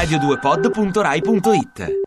radio2pod.rai.it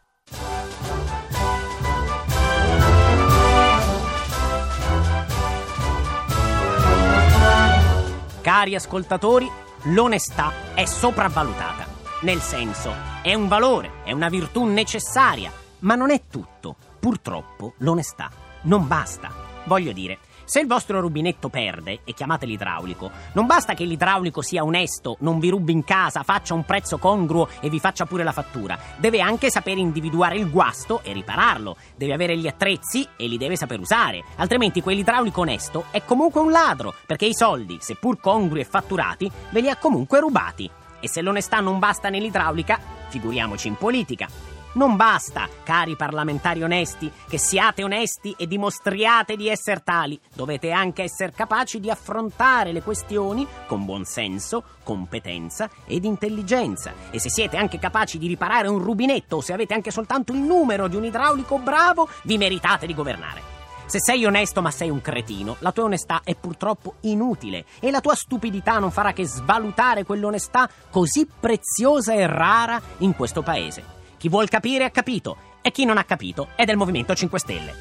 Cari ascoltatori, l'onestà è sopravvalutata. Nel senso, è un valore, è una virtù necessaria, ma non è tutto. Purtroppo l'onestà non basta. Voglio dire, se il vostro rubinetto perde e chiamate l'idraulico, non basta che l'idraulico sia onesto, non vi rubi in casa, faccia un prezzo congruo e vi faccia pure la fattura. Deve anche sapere individuare il guasto e ripararlo. Deve avere gli attrezzi e li deve saper usare. Altrimenti quell'idraulico onesto è comunque un ladro, perché i soldi, seppur congrui e fatturati, ve li ha comunque rubati. E se l'onestà non basta nell'idraulica, figuriamoci in politica. Non basta, cari parlamentari onesti, che siate onesti e dimostriate di essere tali. Dovete anche essere capaci di affrontare le questioni con buonsenso, competenza ed intelligenza. E se siete anche capaci di riparare un rubinetto o se avete anche soltanto il numero di un idraulico bravo, vi meritate di governare. Se sei onesto ma sei un cretino, la tua onestà è purtroppo inutile e la tua stupidità non farà che svalutare quell'onestà così preziosa e rara in questo paese. Chi vuol capire ha capito e chi non ha capito è del Movimento 5 Stelle.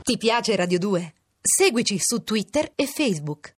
Ti piace Radio 2? Seguici su Twitter e Facebook.